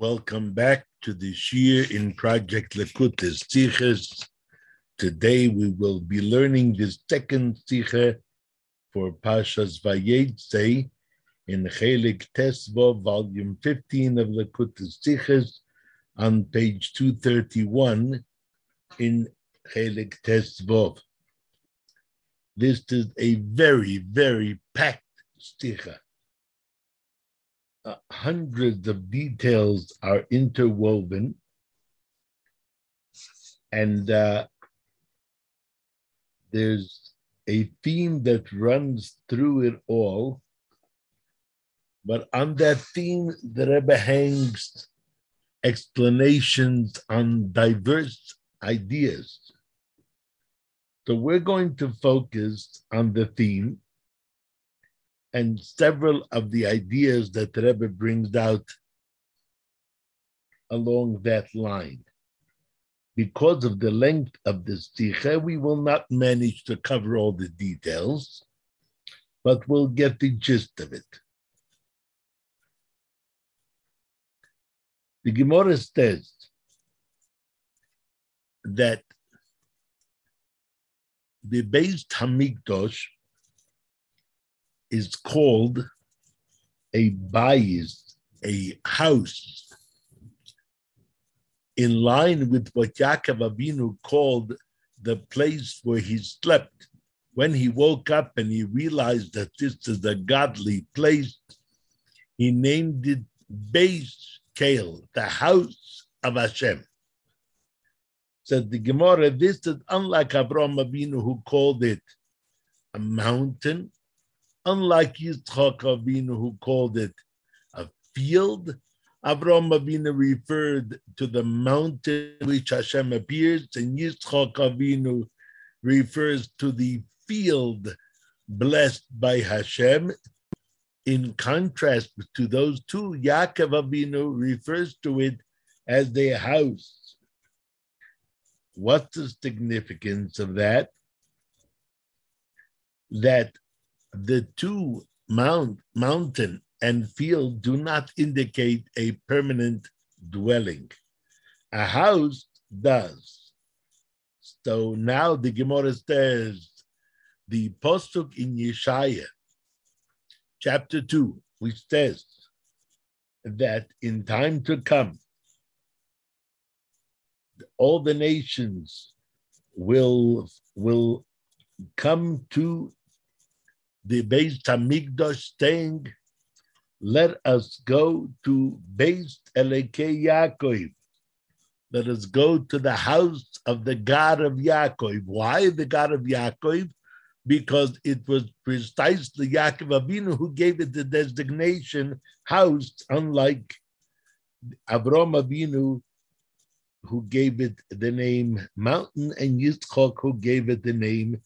Welcome back to the Shir in Project Likkutei Sichos. Today we will be learning the second Tziche for Pashas Vayetze in Chelik Tesvo, volume 15 of Likkutei Sichos, on page 231 in Chelik Tesvo. This is a very, very packed Tziche uh, hundreds of details are interwoven, and uh, there's a theme that runs through it all. But on that theme, the Rebbe hangs explanations on diverse ideas. So we're going to focus on the theme and several of the ideas that Rebbe brings out along that line. Because of the length of this tiche, we will not manage to cover all the details, but we'll get the gist of it. The Gemara says that the Beis Hamikdash is called a bayis, a house, in line with what Yaakov Avinu called the place where he slept. When he woke up and he realized that this is a godly place, he named it Beis Kale, the house of Hashem. Said the Gemara, this is unlike Abraham Avinu who called it a mountain Unlike Yitzchak Avinu, who called it a field, Avraham Avinu referred to the mountain which Hashem appears, and Yitzchak Avinu refers to the field blessed by Hashem. In contrast to those two, Yaakov Avinu refers to it as their house. What's the significance of that? That the two mount, mountain and field do not indicate a permanent dwelling. A house does. So now the Gemara says the postuk in Yeshaya, chapter 2, which says that in time to come, all the nations will, will come to the Beis Hamikdash saying, let us go to Beis Eleke Yaakov. Let us go to the house of the God of Yaakov. Why the God of Yaakov? Because it was precisely Yaakov Avinu who gave it the designation house, unlike Avram Avinu, who gave it the name mountain, and Yitzchok, who gave it the name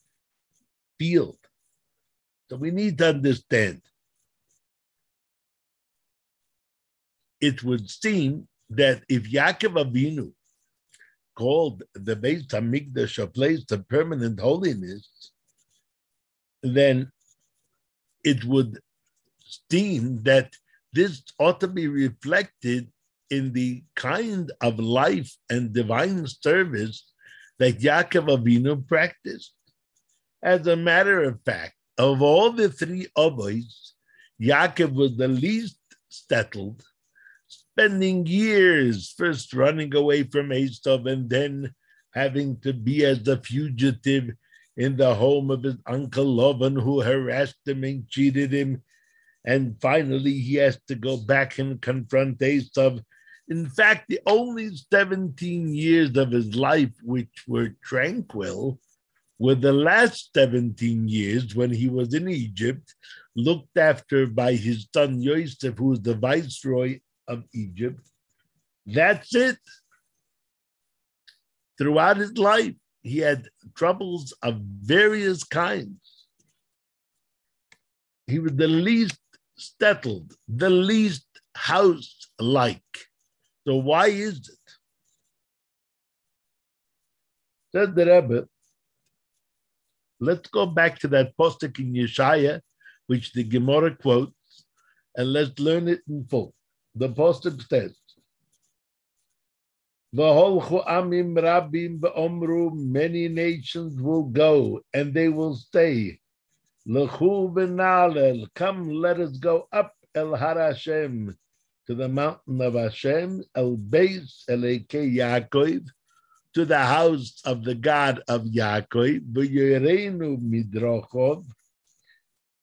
field. So we need to understand. It would seem that if Yaakov Avinu called the Beis Hamikdash a place of permanent holiness, then it would seem that this ought to be reflected in the kind of life and divine service that Yaakov Avinu practiced. As a matter of fact, of all the three Obois, Yaakov was the least settled, spending years first running away from Esav and then having to be as a fugitive in the home of his uncle Lavan, who harassed him and cheated him. And finally, he has to go back and confront Esav. In fact, the only 17 years of his life which were tranquil were the last 17 years when he was in Egypt, looked after by his son Yosef, who was the viceroy of Egypt. That's it. Throughout his life, he had troubles of various kinds. He was the least settled, the least house like. So, why is it? Said the Rebbe, Let's go back to that postic in Yeshaya, which the Gemara quotes, and let's learn it in full. The postic says, V'holchu amim rabim v'omru, many nations will go and they will stay. L'chu v'nalel, come let us go up el har Hashem, to the mountain of Hashem, el beis eleke Yaakov, to the house of the God of Yaakov,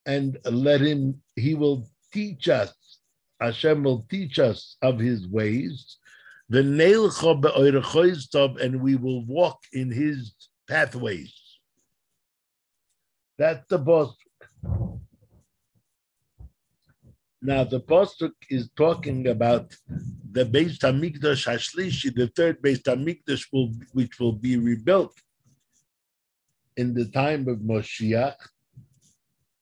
and let him, he will teach us, Hashem will teach us of his ways, the and we will walk in his pathways. That's the postuk. Now the postuk is talking about the Beis Hamikdash Hashlishi, the third Beis Hamikdash, will, which will be rebuilt in the time of Moshiach,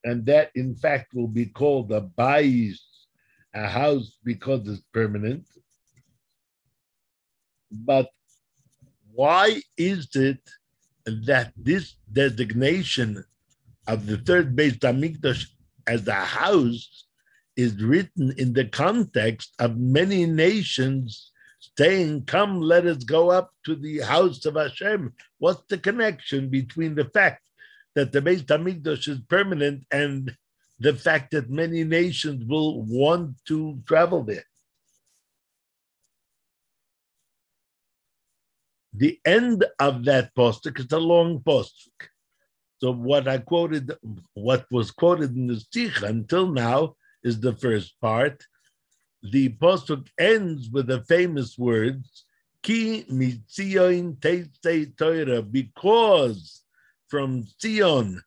and that in fact will be called a bayis, a house because it's permanent. But why is it that this designation of the third Beis Hamikdash as a house is written in the context of many nations saying, Come, let us go up to the house of Hashem? What's the connection between the fact that the Beis Hamikdash is permanent and the fact that many nations will want to travel there? The end of that postuk is a long postuk. So what I quoted, what was quoted in the Sikh until now is the first part. The postuk ends with the famous words, Ki mitzion teitei Torah, because from Zion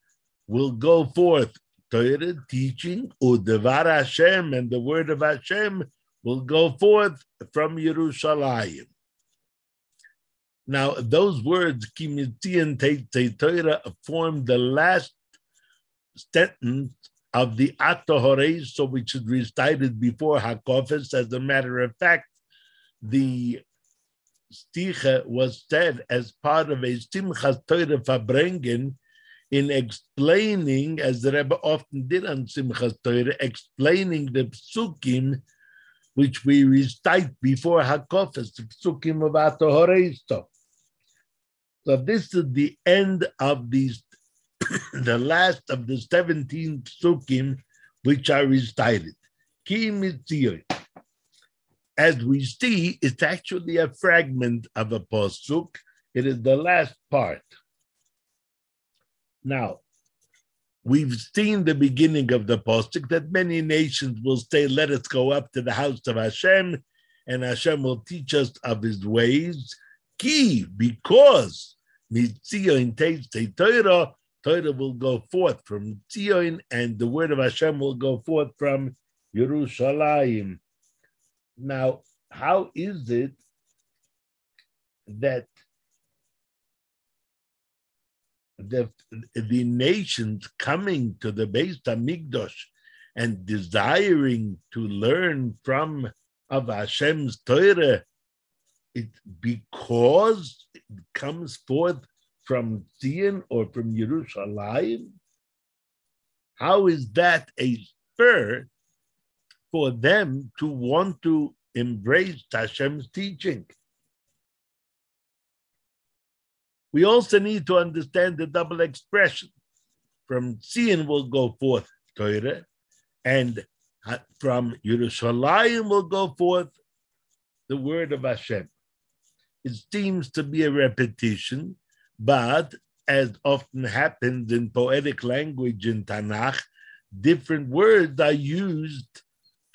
will go forth Torah teaching, Udevar Hashem, and the word of Hashem will go forth from Yerushalayim. Now, those words, Kimitzian Torah, form the last sentence of the Atohore, so which is recited before Hakofis. As a matter of fact, the Sticha was said as part of a Simchas Torah Farbrengen in explaining, as the Rebbe often did on Simchas Torah, explaining the psukim which we recite before Hakofis, the psukim of Atohoreisto. So this is the end of these, the last of the 17 psukim which are recited. Ki As we see, it's actually a fragment of a pasuk. It is the last part. Now, we've seen the beginning of the pasuk that many nations will say, "Let us go up to the house of Hashem, and Hashem will teach us of His ways." Ki, because Mitzion Torah, Torah will go forth from Zion, and the word of Hashem will go forth from Yerushalayim. Now, how is it that the, the nations coming to the Beis Hamikdash and desiring to learn from of Hashem's Torah it because it comes forth from Zion or from Yerushalayim? How is that a spur for them to want to embrace Hashem's teaching? We also need to understand the double expression. From Zion will go forth Torah, and from Yerushalayim will go forth the word of Hashem it seems to be a repetition, but as often happens in poetic language in Tanakh, different words are used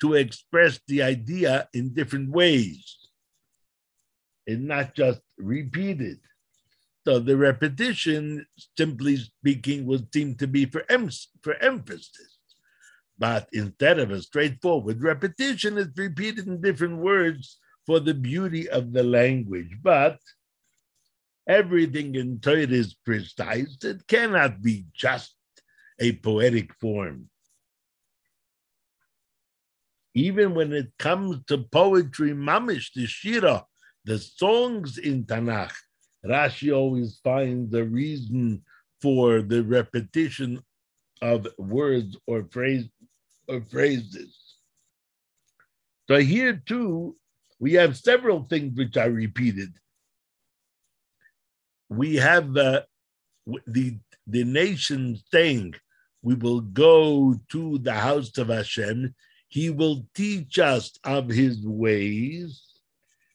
to express the idea in different ways. and not just repeated. So the repetition, simply speaking, would seem to be for, em- for emphasis. But instead of a straightforward repetition, it's repeated in different words for the beauty of the language. But everything in Torah is precise. It cannot be just a poetic form. Even when it comes to poetry, mamish, the shira, the songs in Tanakh, Rashi always finds a reason for the repetition of words or phrase or phrases. So here too, We have several things which are repeated. We have uh, the the nation saying, "We will go to the house of Hashem. He will teach us of His ways.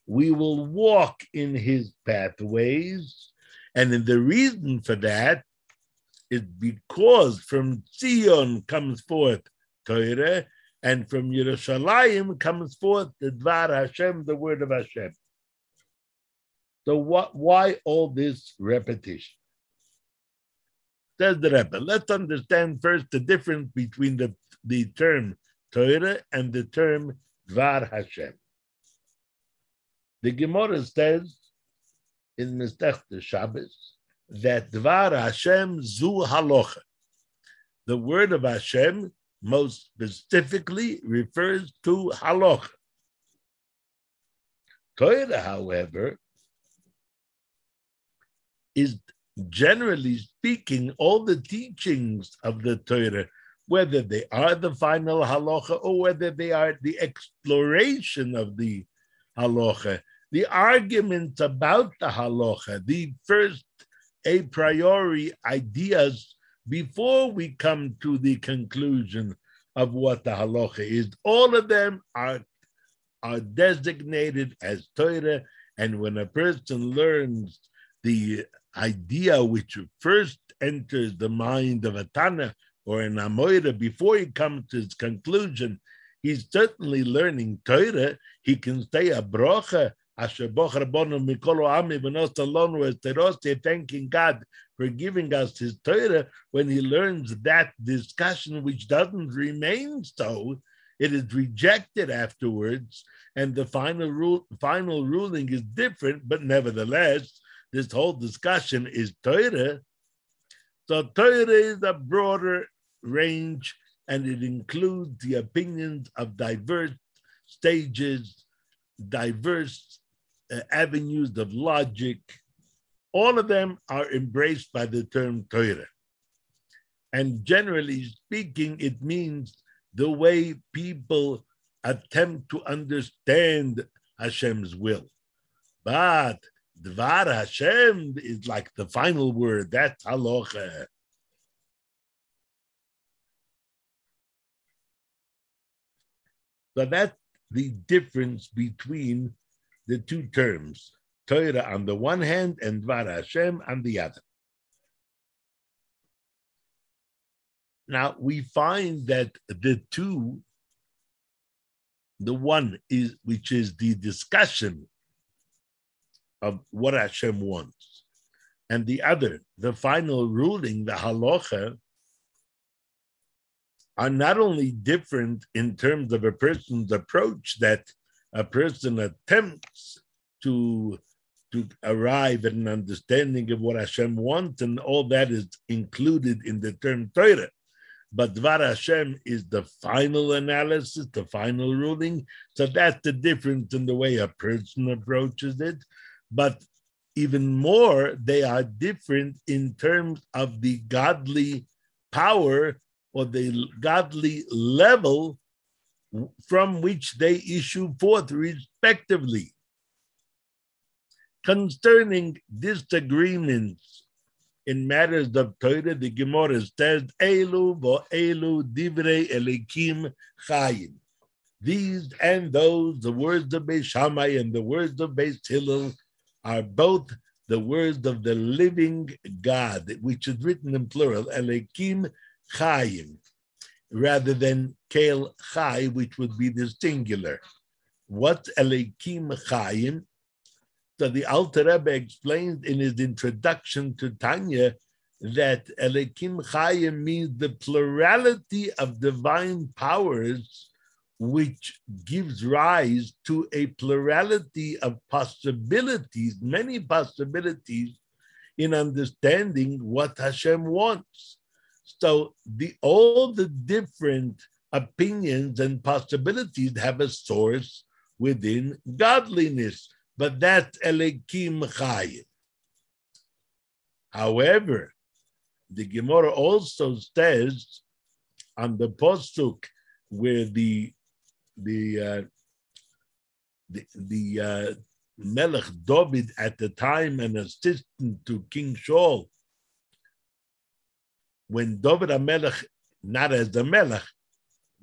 We will walk in His pathways." And the reason for that is because from Zion comes forth Torah, and from Yerushalayim comes forth the Dvar Hashem, the word of Hashem. So what? Why all this repetition? Says the Rebbe. Let's understand first the difference between the, the term Torah and the term Dvar Hashem. The Gemara says in Mistech the Shabbos that Dvar Hashem zu halocha. The word of Hashem most specifically refers to halacha. Torah, however, is generally speaking all the teachings of the Torah, whether they are the final halacha or whether they are the exploration of the halacha, the arguments about the halacha, the first a priori ideas before we come to the conclusion of what the halacha is. All of them are, are designated as Torah, and when a person learns the idea which first enters the mind of a Tana or an Amoira before he comes to his conclusion, he's certainly learning Torah. He can say a brocha thanking God for giving us his Torah, when he learns that discussion which doesn't remain so, it is rejected afterwards, and the final rule, final ruling is different, but nevertheless, this whole discussion is Torah. So Torah is a broader range, and it includes the opinions of diverse stages, diverse uh, avenues of logic, all of them are embraced by the term Torah. And generally speaking, it means the way people attempt to understand Hashem's will. But Dvar Hashem is like the final word. That's halacha. So that's the difference between the two terms, Torah on the one hand and Dvar Hashem on the other. Now we find that the two, the one is which is the discussion of what Hashem wants, and the other, the final ruling, the halacha, are not only different in terms of a person's approach that a person attempts to to arrive at an understanding of what Hashem wants, and all that is included in the term Torah. But Dvar Hashem is the final analysis, the final ruling. So that's the difference in the way a person approaches it. But even more, they are different in terms of the godly power or the godly level from which they issue forth respectively. Concerning disagreements in matters of Torah, the Gemara says, Elu vo Elu divrei elikim chayim. These and those, the words of Beis and the words of Beis Hillel, are both the words of the living God, which is written in plural, Elikim Chayim rather than Kel Chai, which would be the singular. What Elikim Chayim? So the Alter Rebbe explained in his introduction to Tanya that Elikim Chayim means the plurality of divine powers, which gives rise to a plurality of possibilities, many possibilities in understanding what Hashem wants. So the all the different opinions and possibilities have a source within godliness, but that's Elikim Chayim. However, the Gemara also says on the posuk where the the uh, the, the uh, Melech David at the time, an assistant to King Shaul, when David Melech, not as the Melech,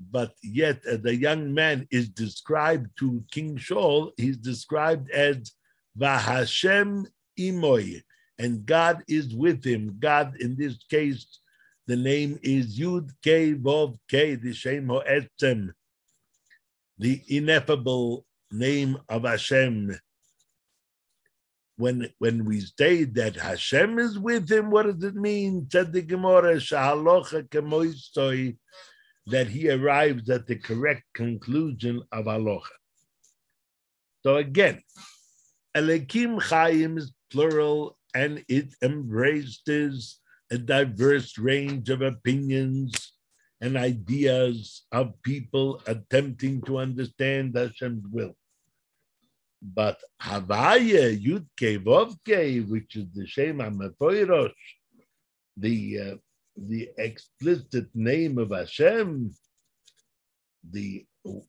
but yet as a young man is described to King Shaul, he's described as Vahashem Imoy, and God is with him. God, in this case, the name is Yud K Vov K, the Shem Ho'etzem, the ineffable name of Hashem. When, when we say that Hashem is with him, what does it mean? Said the Gemara, that he arrives at the correct conclusion of halacha. So again, Elekim Chaim is plural and it embraces a diverse range of opinions and ideas of people attempting to understand Hashem's will. But Havaya Yudke Vovke, which is the Shem HaMefoirosh, the uh, the explicit name of Hashem, the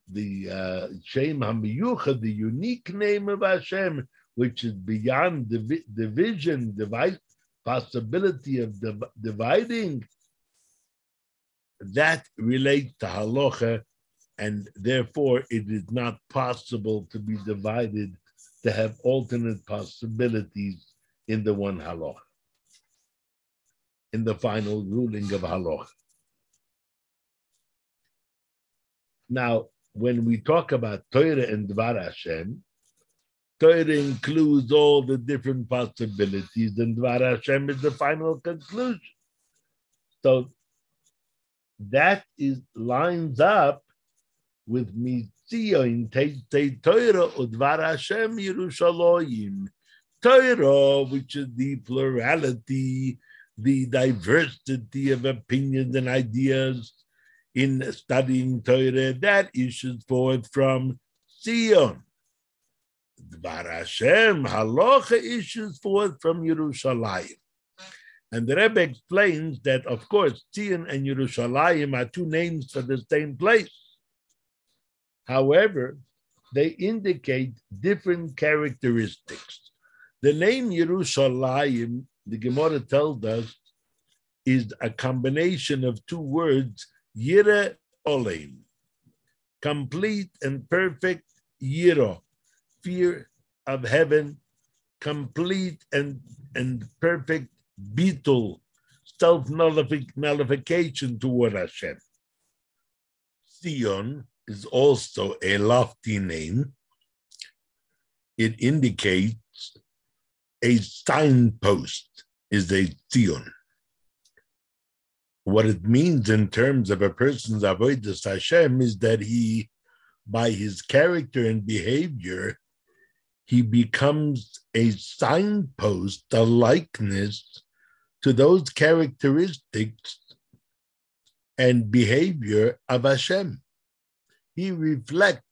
the uh, Hamiyucha, the unique name of Hashem, which is beyond divi- division, divide, possibility of div- dividing, that relates to halacha, and therefore it is not possible to be divided to have alternate possibilities in the one halacha in the final ruling of halacha. Now, when we talk about Torah and Dvar Hashem, Torah includes all the different possibilities, and Dvar Hashem is the final conclusion. So that is lines up with Mitzion Te Torah Hashem Yerushalayim. Torah, which is the plurality the diversity of opinions and ideas in studying Torah that issues forth from Zion. Dvar Hashem, halacha issues forth from Yerushalayim. And the Rebbe explains that, of course, Zion and Yerushalayim are two names for the same place. However, they indicate different characteristics. The name Yerushalayim the Gemara tells us, is a combination of two words, Yira Olim, complete and perfect Yira, fear of heaven, complete and, and perfect Bitul, self nullification toward Hashem. Sion is also a lofty name. It indicates a signpost is a tzion. What it means in terms of a person's avodas Hashem is that he, by his character and behavior, he becomes a signpost, a likeness to those characteristics and behavior of Hashem. He reflects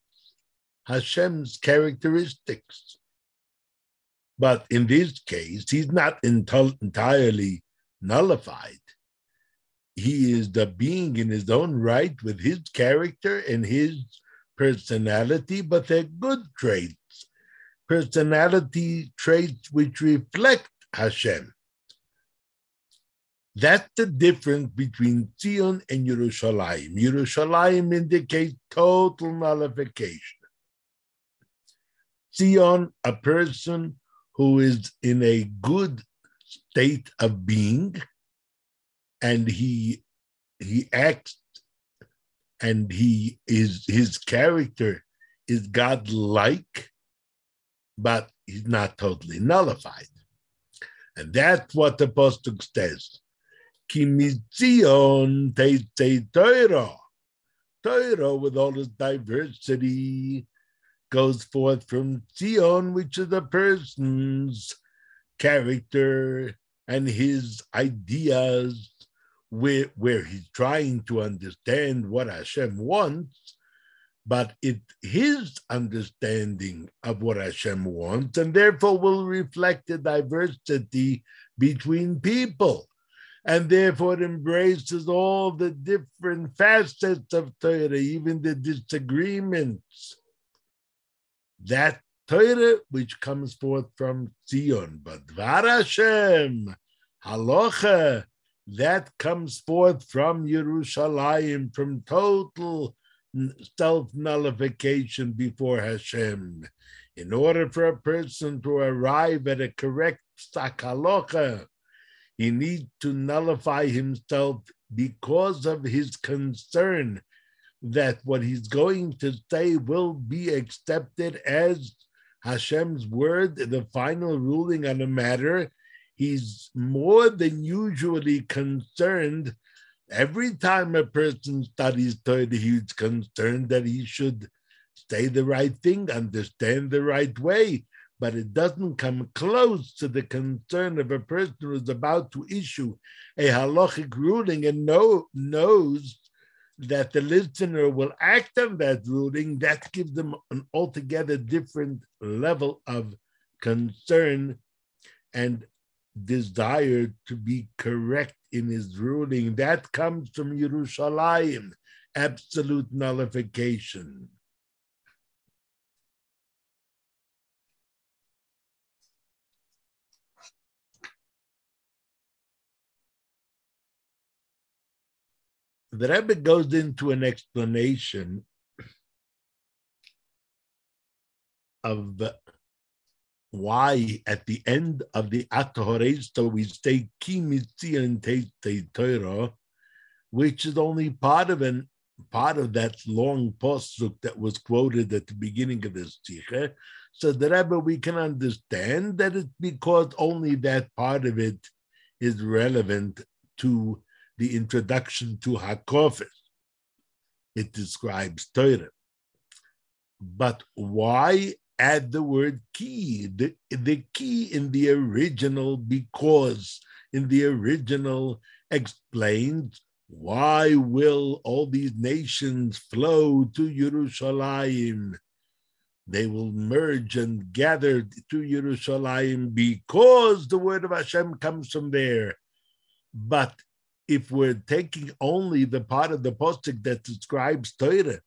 Hashem's characteristics. But in this case, he's not entirely nullified. He is the being in his own right with his character and his personality, but they're good traits, personality traits which reflect Hashem. That's the difference between Zion and Yerushalayim. Yerushalayim indicates total nullification. Zion, a person who is in a good state of being and he he acts and he is his character is god-like but he's not totally nullified and that's what the pasuk says Kimitzion te te Torah. Torah with all its diversity goes forth from Zion, which is a person's character and his ideas, where, where he's trying to understand what Hashem wants, but it his understanding of what Hashem wants, and therefore will reflect the diversity between people. And therefore it embraces all the different facets of Torah, even the disagreements that Torah which comes forth from Zion, but Dvar Hashem, Halacha, that comes forth from Yerushalayim, from total self nullification before Hashem. In order for a person to arrive at a correct psak halocha, he needs to nullify himself because of his concern that what he's going to say will be accepted as Hashem's word, the final ruling on a matter. He's more than usually concerned. Every time a person studies Torah, he's concerned that he should say the right thing, understand the right way, but it doesn't come close to the concern of a person who is about to issue a halachic ruling and know, knows that the listener will act on that ruling, that gives them an altogether different level of concern and desire to be correct in his ruling. That comes from Yerushalayim, absolute nullification. the Rebbe goes into an explanation of why at the end of the Atohoresto we say Ki Mitzion Torah, which is only part of an part of that long postuk that was quoted at the beginning of this tzich. So the Rebbe, we can understand that it's because only that part of it is relevant to the introduction to Hakofis. It describes Torah. But why add the word key? The, the key in the original, because in the original explains why will all these nations flow to Jerusalem? They will merge and gather to Jerusalem because the word of Hashem comes from there. But if we're taking only the part of the postic that describes Torah,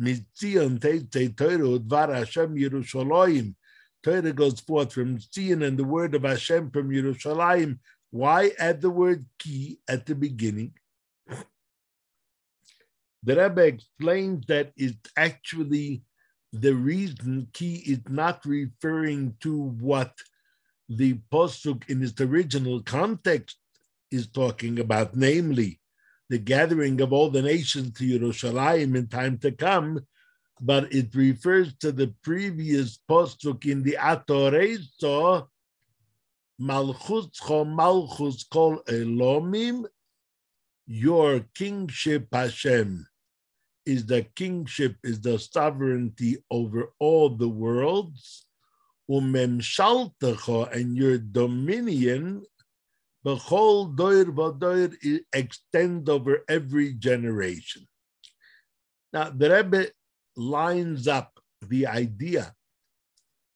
Mitzion Teitei Torah Udvar Hashem Yerushalayim. Torah goes forth from Zion and the word of Hashem from Yerushalayim. Why add the word ki at the beginning? The Rebbe explains that it's actually the reason ki is not referring to what the postuk in its original context is talking about, namely the gathering of all the nations to Yerushalayim in time to come, but it refers to the previous postuk in the Atorezo, Malchus Malchus Kol Olamim, your kingship Hashem is the kingship, is the sovereignty over all the worlds, umemshaltecha, and your dominion whole doir v'doir extend over every generation. Now, the Rebbe lines up the idea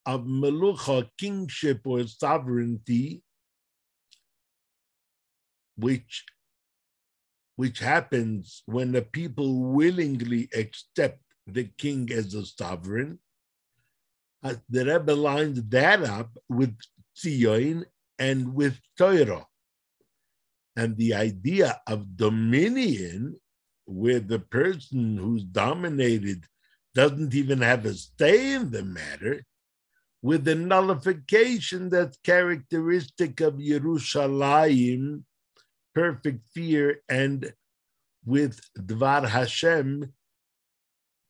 of melucha, kingship or sovereignty, which, which happens when the people willingly accept the king as a sovereign. Uh, the Rebbe lines that up with Tzion and with Torah. And the idea of dominion, where the person who's dominated doesn't even have a say in the matter, with the nullification that's characteristic of Yerushalayim, perfect fear, and with Dvar Hashem,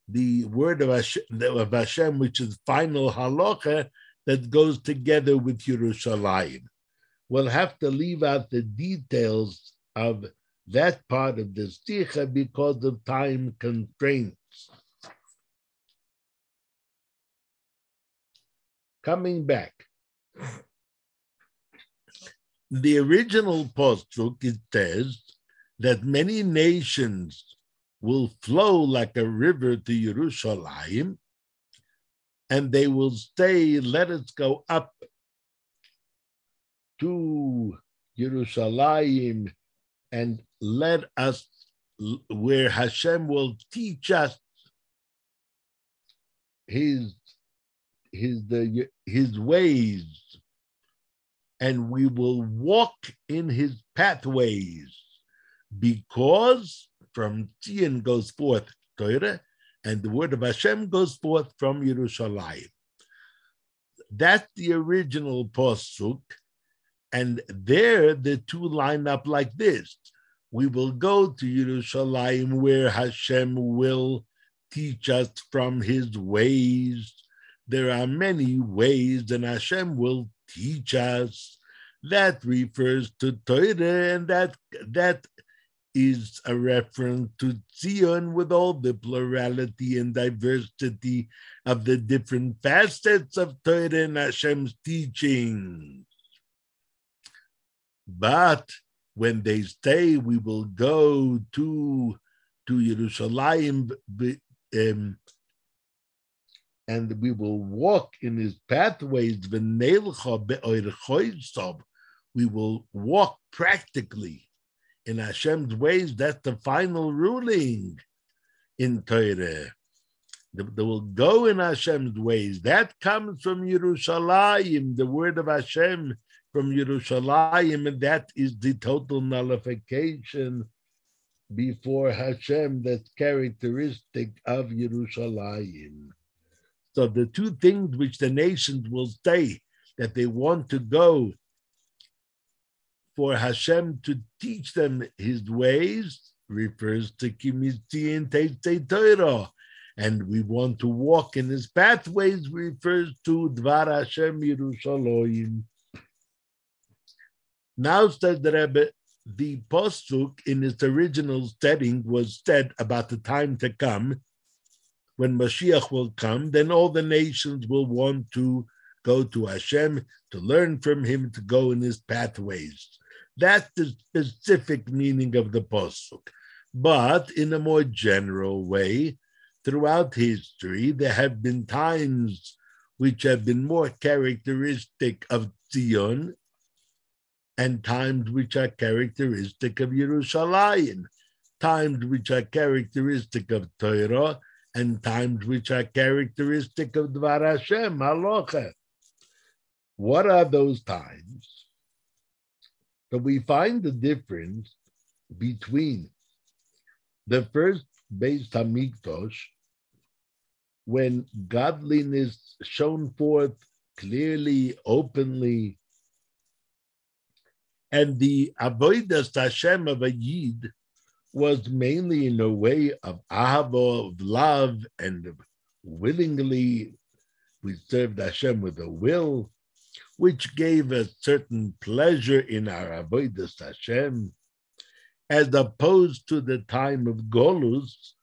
the word of Hashem, of Hashem, which is final halacha, that goes together with Yerushalayim we'll have to leave out the details of that part of the sticha because of time constraints. Coming back, the original postuk it says that many nations will flow like a river to Jerusalem, and they will say, "Let us go up to Jerusalem and let us where Hashem will teach us his his the his ways, and we will walk in his pathways, because from Zion goes forth Torah, and the word of Hashem goes forth from Yerushalayim. That's the original pasuk, and there the two line up like this: We will go to Yerushalayim, where Hashem will teach us from His ways. There are many ways, and Hashem will teach us. That refers to Torah, and that that is a reference to Zion with all the plurality and diversity of the different facets of Torah and Hashem's teachings. But when they stay, we will go to to Jerusalem um, and we will walk in his pathways, we will walk practically in Hashem's ways, that's the final ruling in Torah. They will go in Hashem's ways. That comes from Yerushalayim, the word of Hashem from Yerushalayim, and that is the total nullification before Hashem that's characteristic of Yerushalayim. So the two things which the nations will say that they want to go for Hashem to teach them his ways refers to Kimitzion Teitzei Torah. And we want to walk in his pathways refers to Dvar Hashem Yerushalayim. Now says the Rebbe, the postuk in its original setting was said about the time to come when Mashiach will come, then all the nations will want to go to Hashem, to learn from him, to go in his pathways. That's the specific meaning of the Pasuk. But in a more general way, throughout history, there have been times which have been more characteristic of Zion and times which are characteristic of Yerushalayim, times which are characteristic of Torah, and times which are characteristic of Dvar Hashem, Halacha. What are those times? So we find the difference between the first Beis Hamikdash, when godliness shone forth clearly, openly, and the avodas Hashem of a Yid was mainly in a way of ahava, of love, and willingly we served Hashem with a will, which gave a certain pleasure in our avodas Hashem, as opposed to the time of Golus,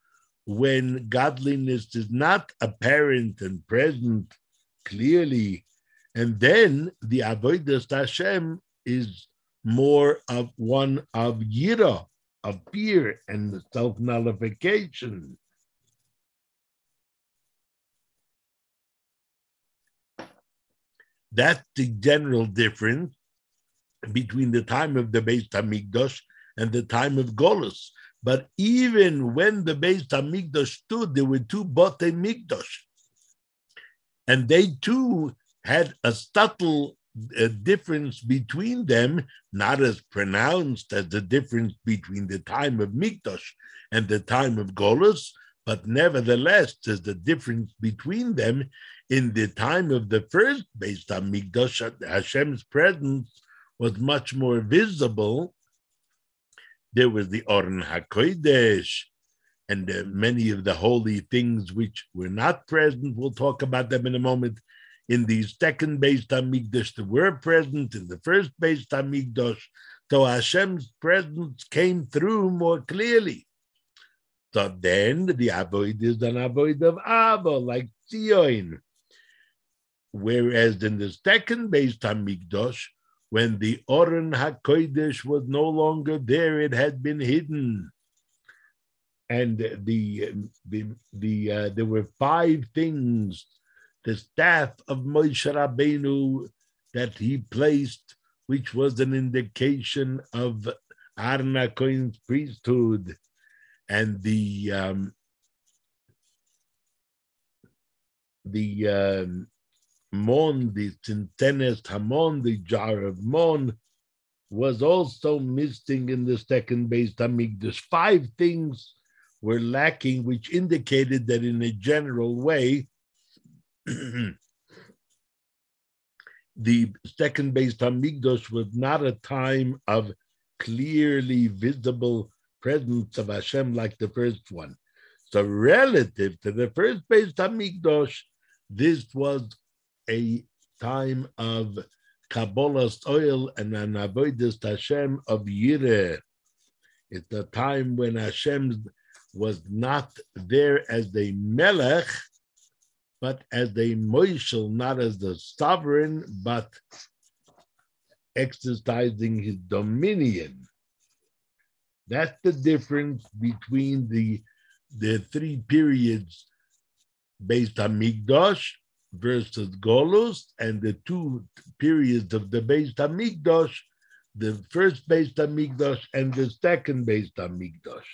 when godliness is not apparent and present clearly, and then the avodas Hashem is more of one of yira, of fear and the self nullification. That's the general difference between the time of the Beis Hamikdash and the time of Golus. But even when the Beis Hamikdash stood, there were two Bote Mikdash. And they too had a subtle uh, difference between them, not as pronounced as the difference between the time of Mikdash and the time of Golus, but nevertheless, there's the difference between them in the time of the first Beis Hamikdash, Hashem's presence was much more visible. There was the Oren HaKodesh, and uh, many of the holy things which were not present. We'll talk about them in a moment. In the second Beis Hamikdash, they were present. In the first Beis Hamikdash, so Hashem's presence came through more clearly. So then the avoid is an avoid of Ava, like Zion. Whereas in the second Beis Hamikdash, when the Oren HaKodesh was no longer there, it had been hidden. And the the the uh, there were five things the staff of Moshe Rabbeinu that he placed, which was an indication of Aharon HaKohen's priesthood, and the um, the um, Mon, the Tintenes Hamon, the jar of Mon, was also missing in the second Beis Hamikdash. Five things were lacking, which indicated that in a general way, the second Beis Hamikdash was not a time of clearly visible presence of Hashem like the first one. So relative to the first Beis Hamikdash, this was a time of kabbalas ol and an avodas Hashem of Yireh. It's a time when Hashem was not there as a melech, but as a moishel, not as the sovereign, but exercising his dominion. That's the difference between the, the three periods based on Migdosh versus Golus and the two periods of the Beis Hamikdash, the first Beis Hamikdash and the second Beis Hamikdash.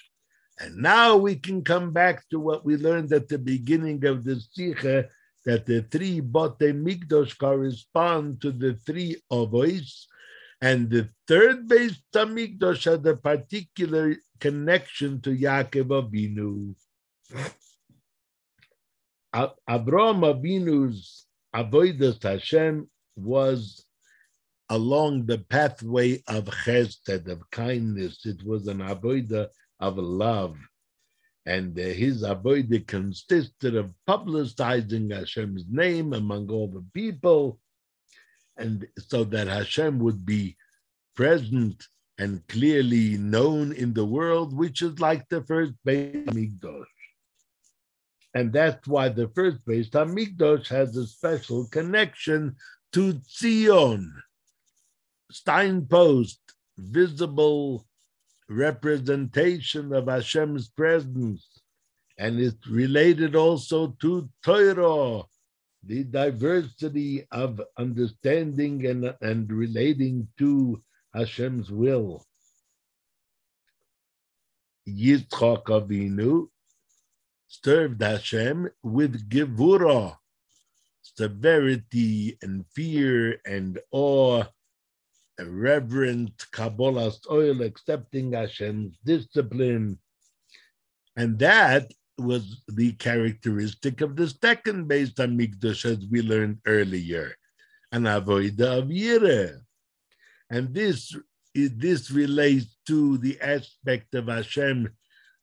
And now we can come back to what we learned at the beginning of the Sikha, that the three Bote correspond to the three Ovois, and the third Beis Hamikdash had a particular connection to Yaakov Avinu. Abraham Avinu's avodas Hashem was along the pathway of chesed, of kindness. It was an avodah of love. And uh, his avodah consisted of publicizing Hashem's name among all the people, and so that Hashem would be present and clearly known in the world, which is like the first Beit Mikdash. And that's why the first Beis, Hamikdash, has a special connection to Zion, signpost, visible representation of Hashem's presence. And it's related also to Torah, the diversity of understanding and, and relating to Hashem's will. Yitzchak Avinu served Hashem with gevura, severity and fear and awe, a reverent kabbalas ol, accepting Hashem's discipline. And that was the characteristic of the second Beis Hamikdash, as we learned earlier, an avodah of Yireh. And this, this relates to the aspect of Hashem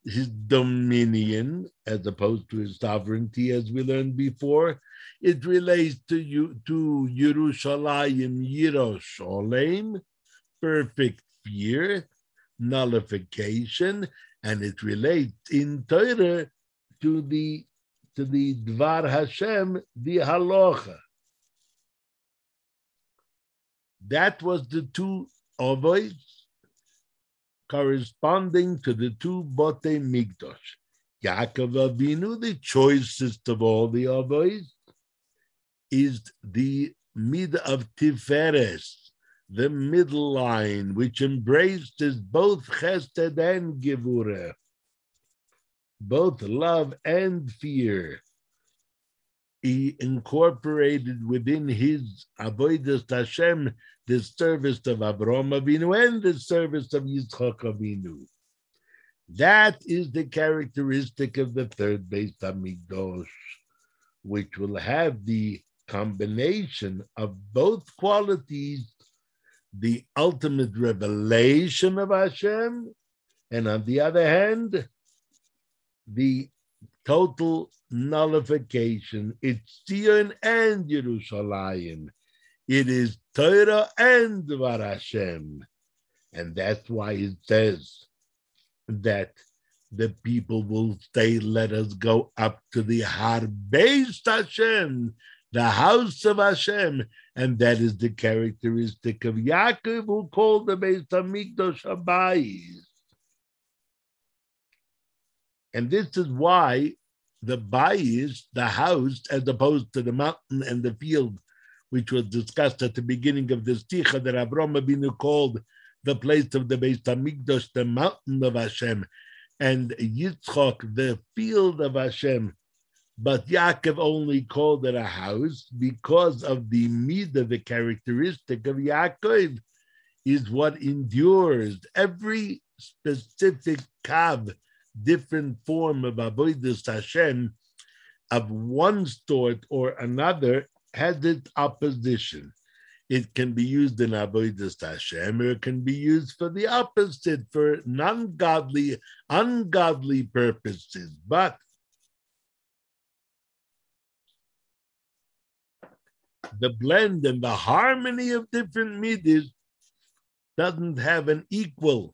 his dominion as opposed to his sovereignty, as we learned before. It relates to you to Yerushalayim Yerushalayim, perfect fear, nullification, and it relates in Torah to the to the Dvar Hashem, the Halacha. That was the two Ovois corresponding to the two Bote Migdosh. Yaakov Avinu, the choicest of all the Avos, is the mid of Tiferes, the middle line, which embraces both Chesed and Gevurah, both love and fear. He incorporated within his Avodah Hashem the service of Avraham Avinu and the service of Yitzchak Avinu. That is the characteristic of the third Beis Hamikdash, which will have the combination of both qualities, the ultimate revelation of Hashem, and on the other hand, the total nullification. It's Zion and Yerushalayim. It is Torah and Dvar Hashem. And that's why it says that the people will say, let us go up to the Har Beis Hashem, the house of Hashem. And that is the characteristic of Yaakov, who called the Beis Hamikdash Habayis. And this is why the bayis, the house, as opposed to the mountain and the field, which was discussed at the beginning of the Sikha that Avram Avinu called the place of the Beis Hamikdash, the mountain of Hashem, and Yitzchok, the field of Hashem, But Yaakov only called it a house because of the midah, the characteristic of Yaakov is what endures. Every specific kav, different form of avodas Hashem, of one sort or another, has its opposition. It can be used in avodas Hashem, or it can be used for the opposite, for non-godly, ungodly purposes. But the blend and the harmony of different midas doesn't have an equal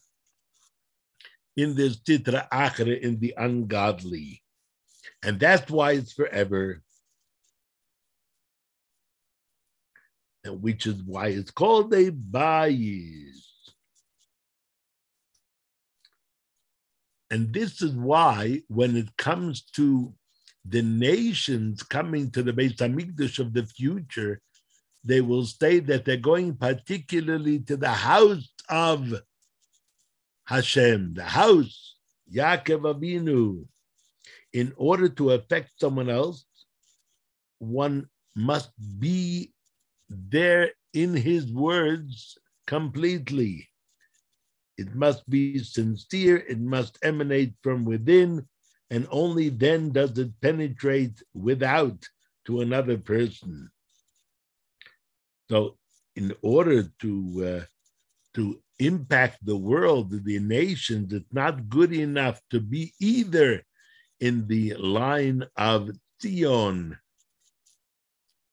in this sitra achra in the ungodly. And that's why it's forever. And which is why it's called a bayis. And this is why, when it comes to the nations coming to the Beit Hamikdash of the future, they will say that they're going particularly to the house of Hashem, the house, Yaakov Avinu. In order to affect someone else, one must be there in his words completely. It must be sincere, it must emanate from within, and only then does it penetrate without to another person. So, in order to uh, to impact the world, the nations, it's not good enough to be either in the line of Zion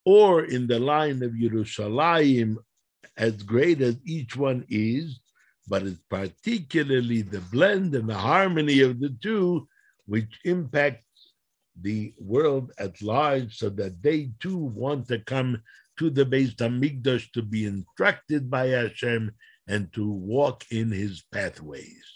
or in the line of Yerushalayim, as great as each one is, but it's particularly the blend and the harmony of the two which impacts the world at large so that they too want to come to the Beis Hamikdash to be instructed by Hashem and to walk in his pathways.